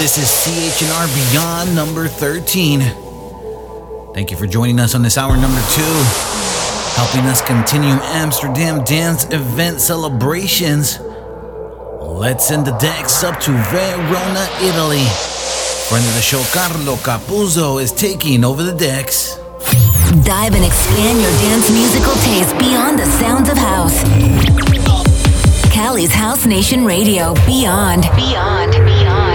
This is CHNR Beyond number 13. Thank you for joining us on this hour number two, helping us continue Amsterdam Dance event celebrations. Let's send the decks up to Verona, Italy. Friend of the show, Carlo Capuzzo, is taking over the decks. Dive and expand your dance musical taste beyond the sounds of house. Cali's House Nation Radio. Beyond. Beyond. Beyond.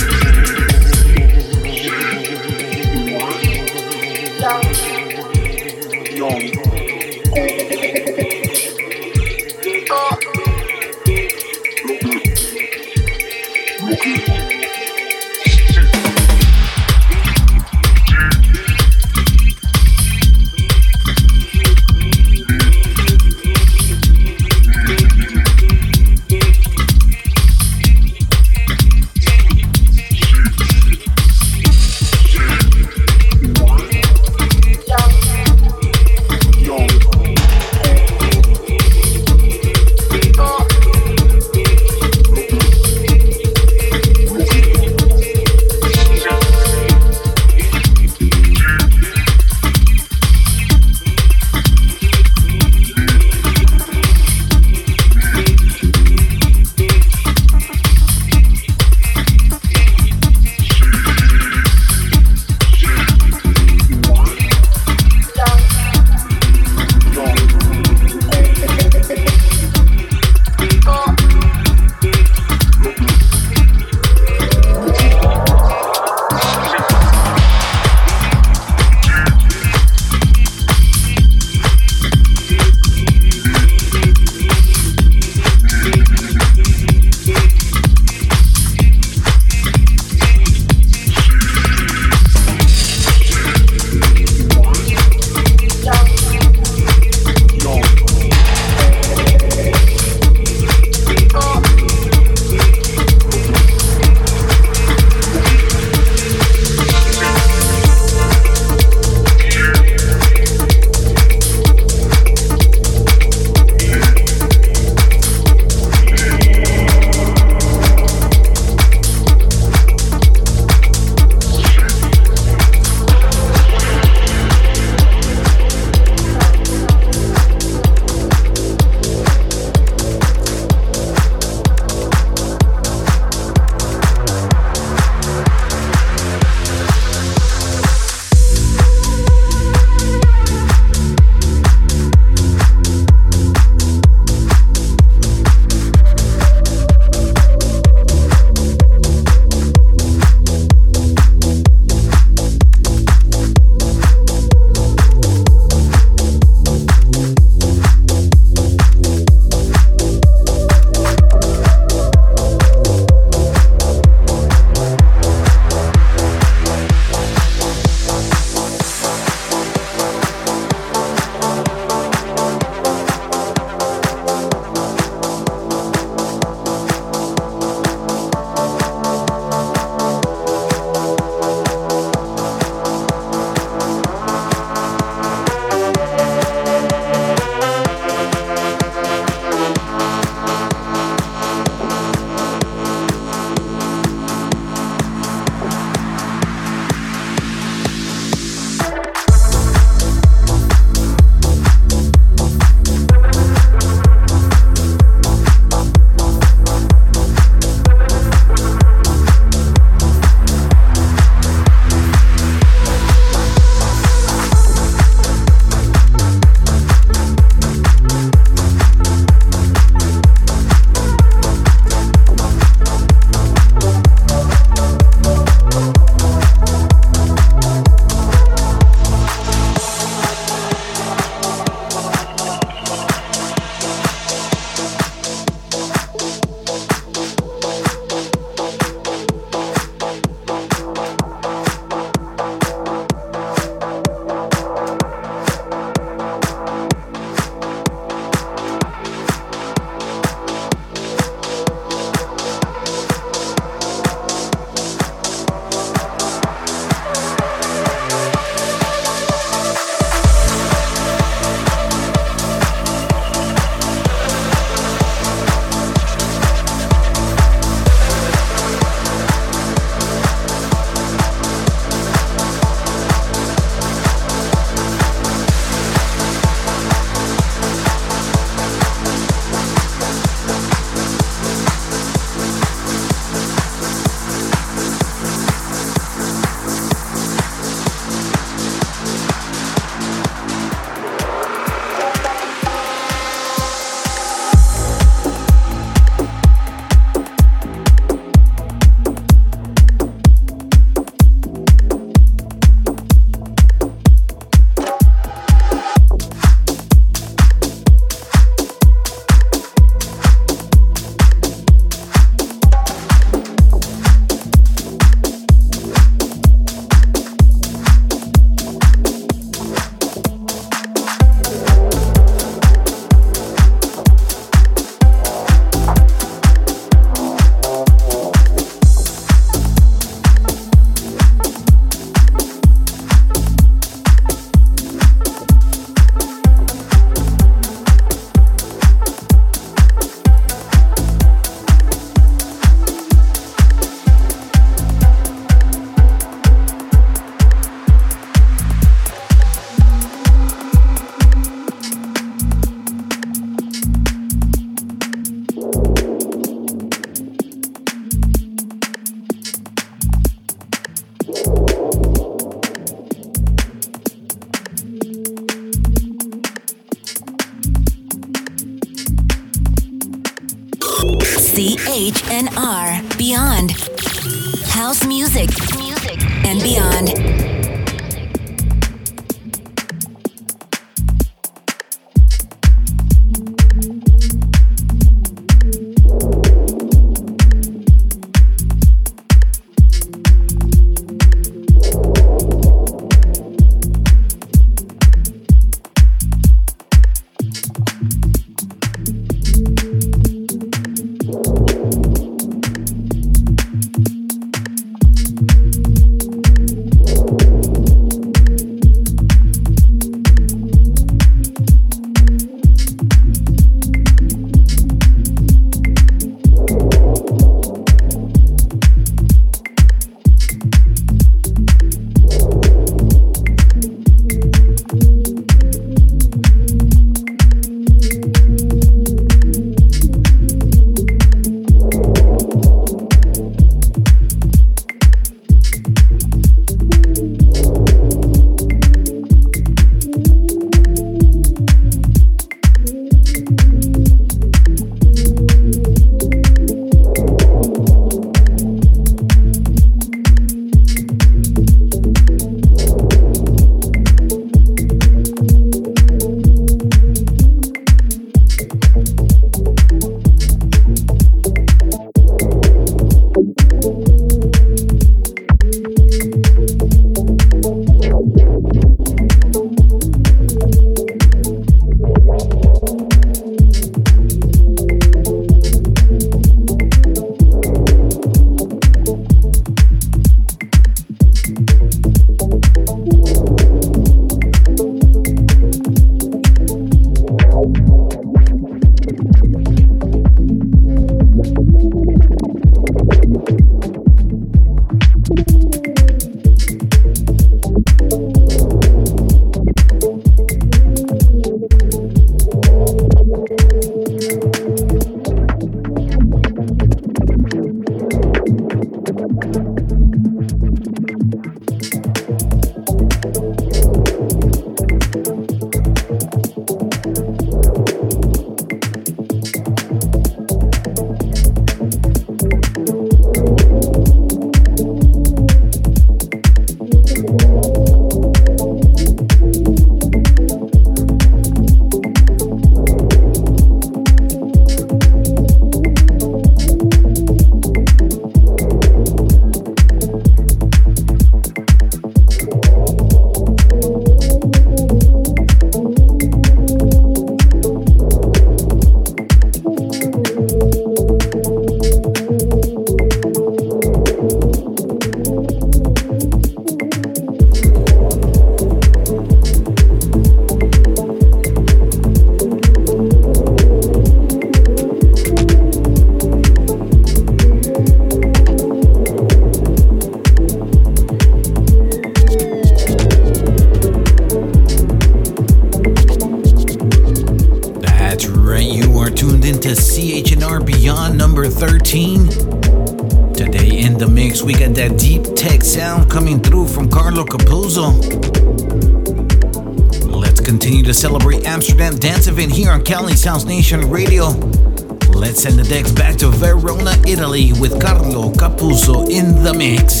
Italy with Carlo Capuzzo in the mix.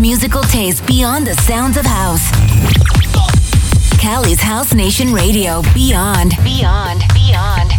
Musical taste beyond the sounds of house. Cali's House Nation Radio. Beyond. Beyond. Beyond.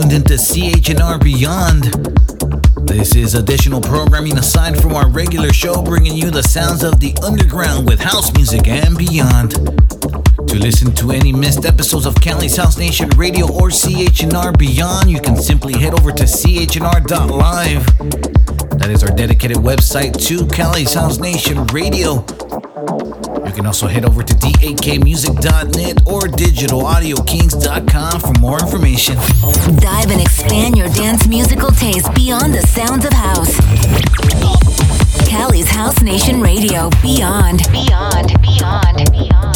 Tuned into CHNR Beyond. This is additional programming aside from our regular show, bringing you the sounds of the underground with house music and beyond. To listen to any missed episodes of Cali's House Nation Radio or CHNR Beyond, you can simply head over to chnr.live. That is our dedicated website to Cali's House Nation Radio. You can also head over to dakmusic.net or digitalaudiokings.com for more information. Dive and expand your dance musical taste beyond the sounds of house. Cali's House Nation Radio. Beyond. Beyond. Beyond. Beyond.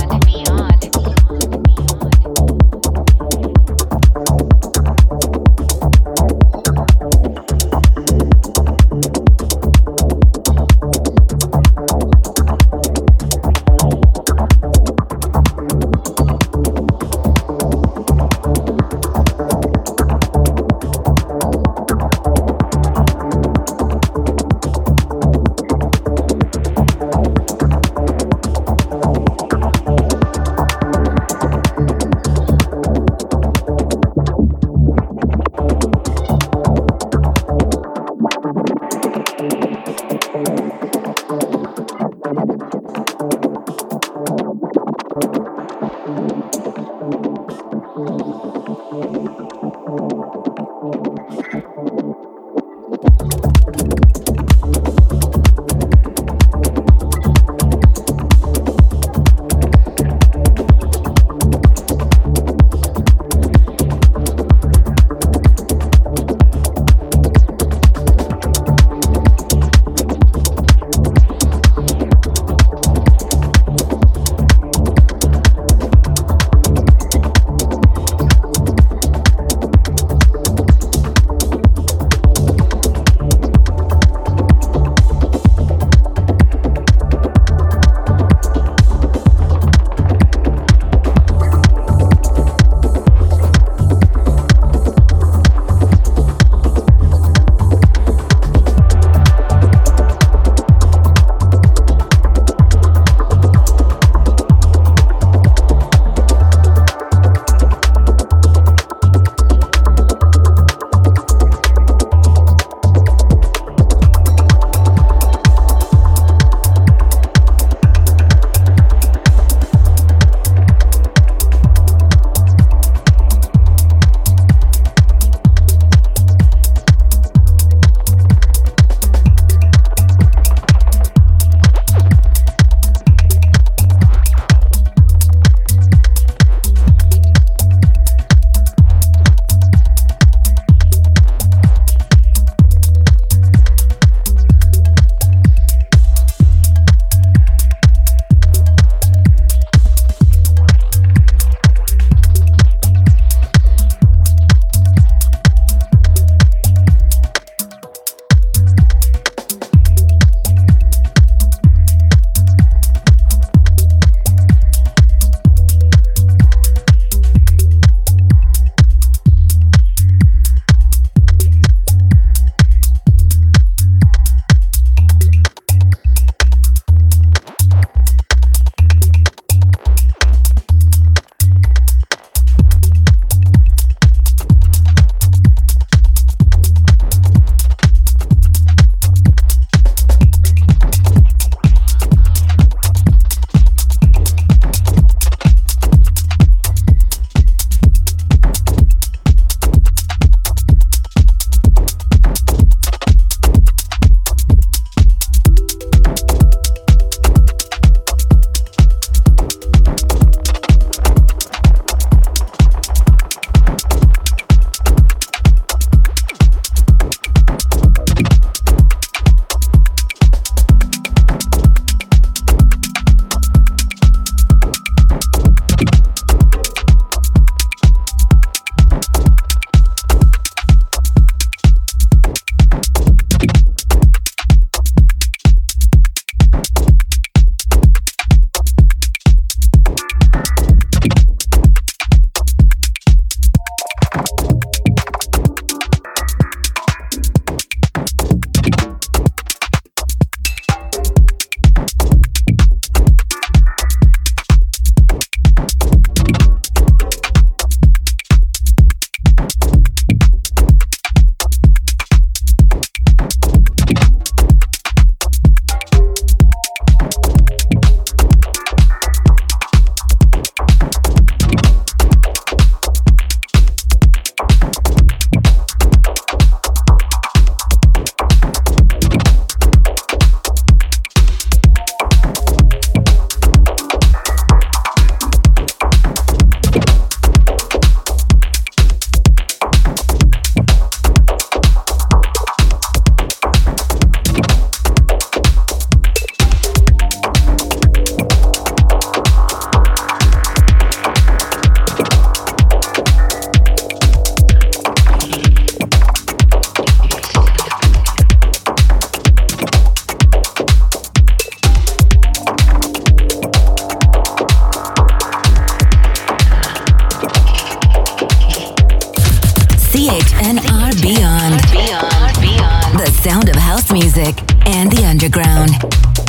music and the underground.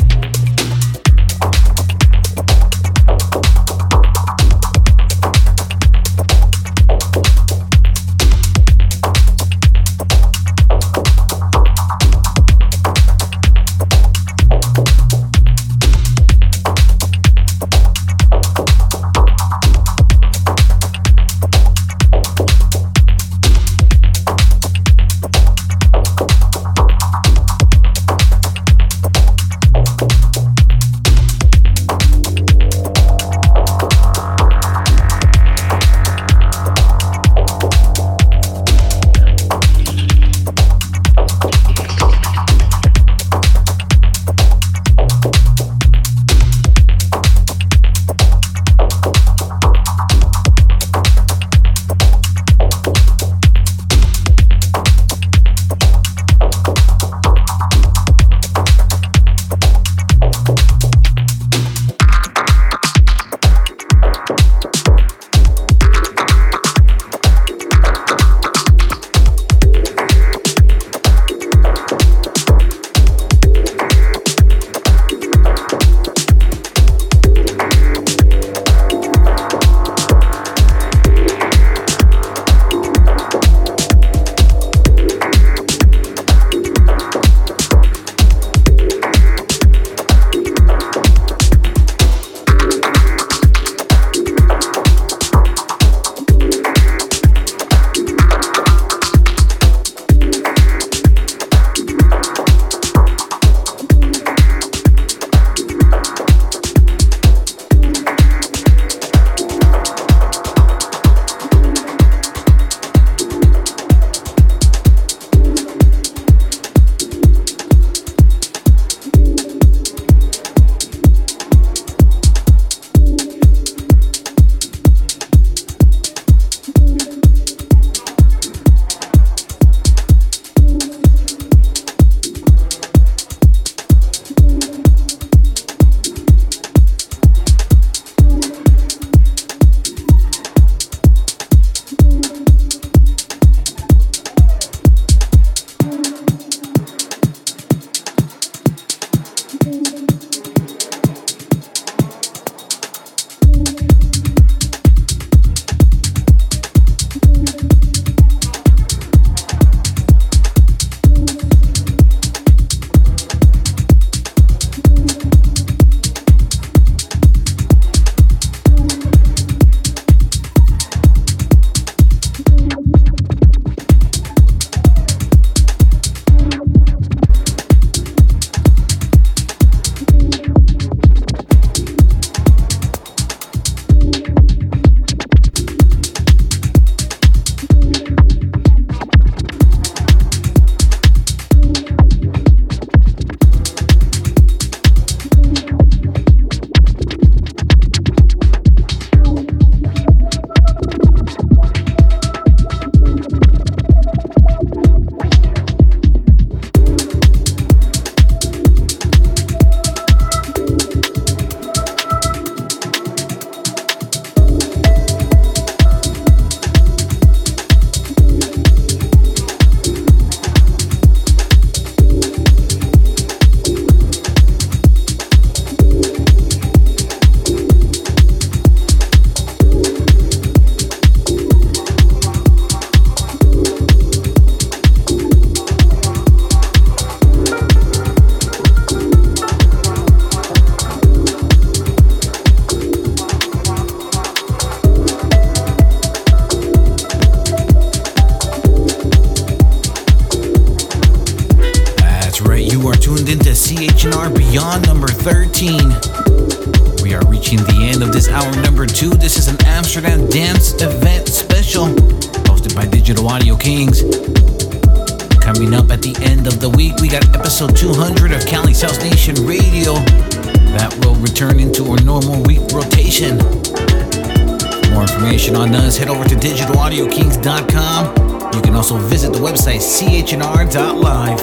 also visit the website chnr.live.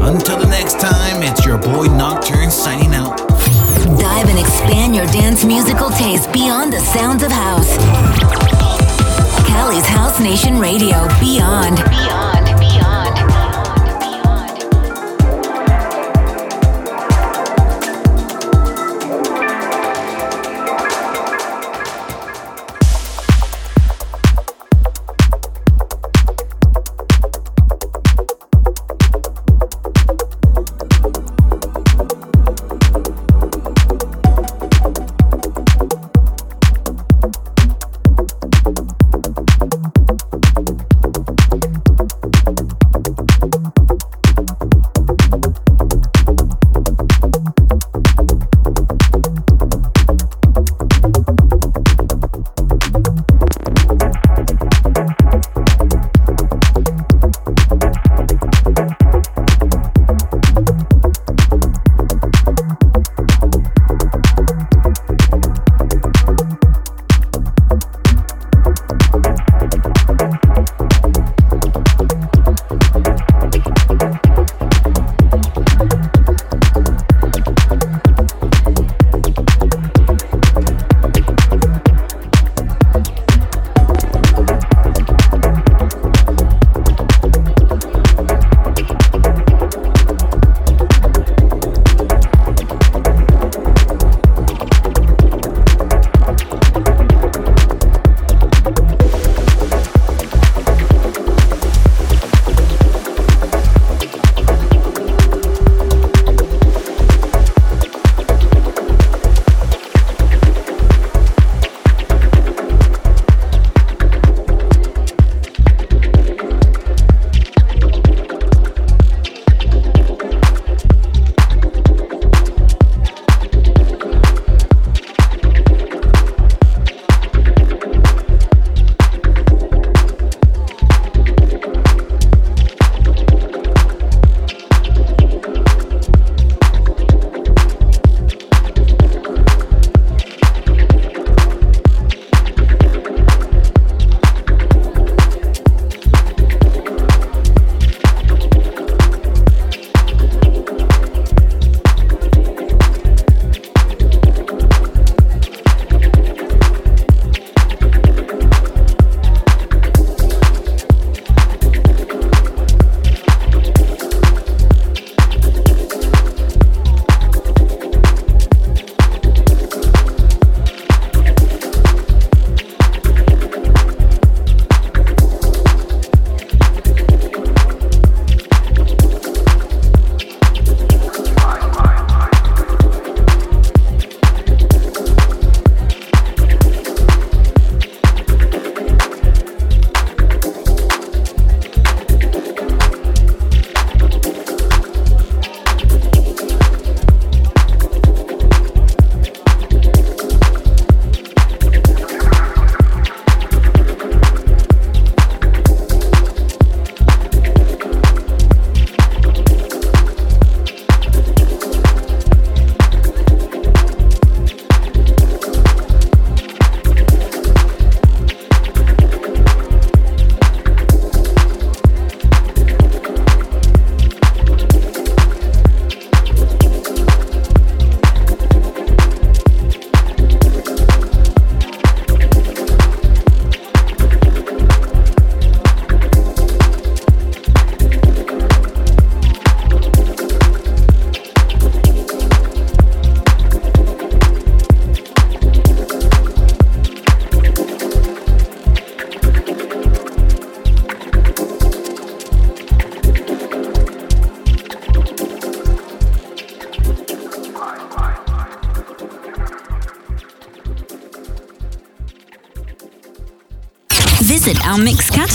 Until the next time, it's your boy Nocturne signing out. Dive and expand your dance musical taste beyond the sounds of house. Cali's House Nation Radio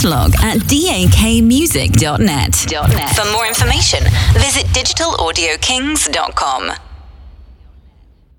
mix catalogue at dakmusic.net. For more information, visit digitalaudiokings.com.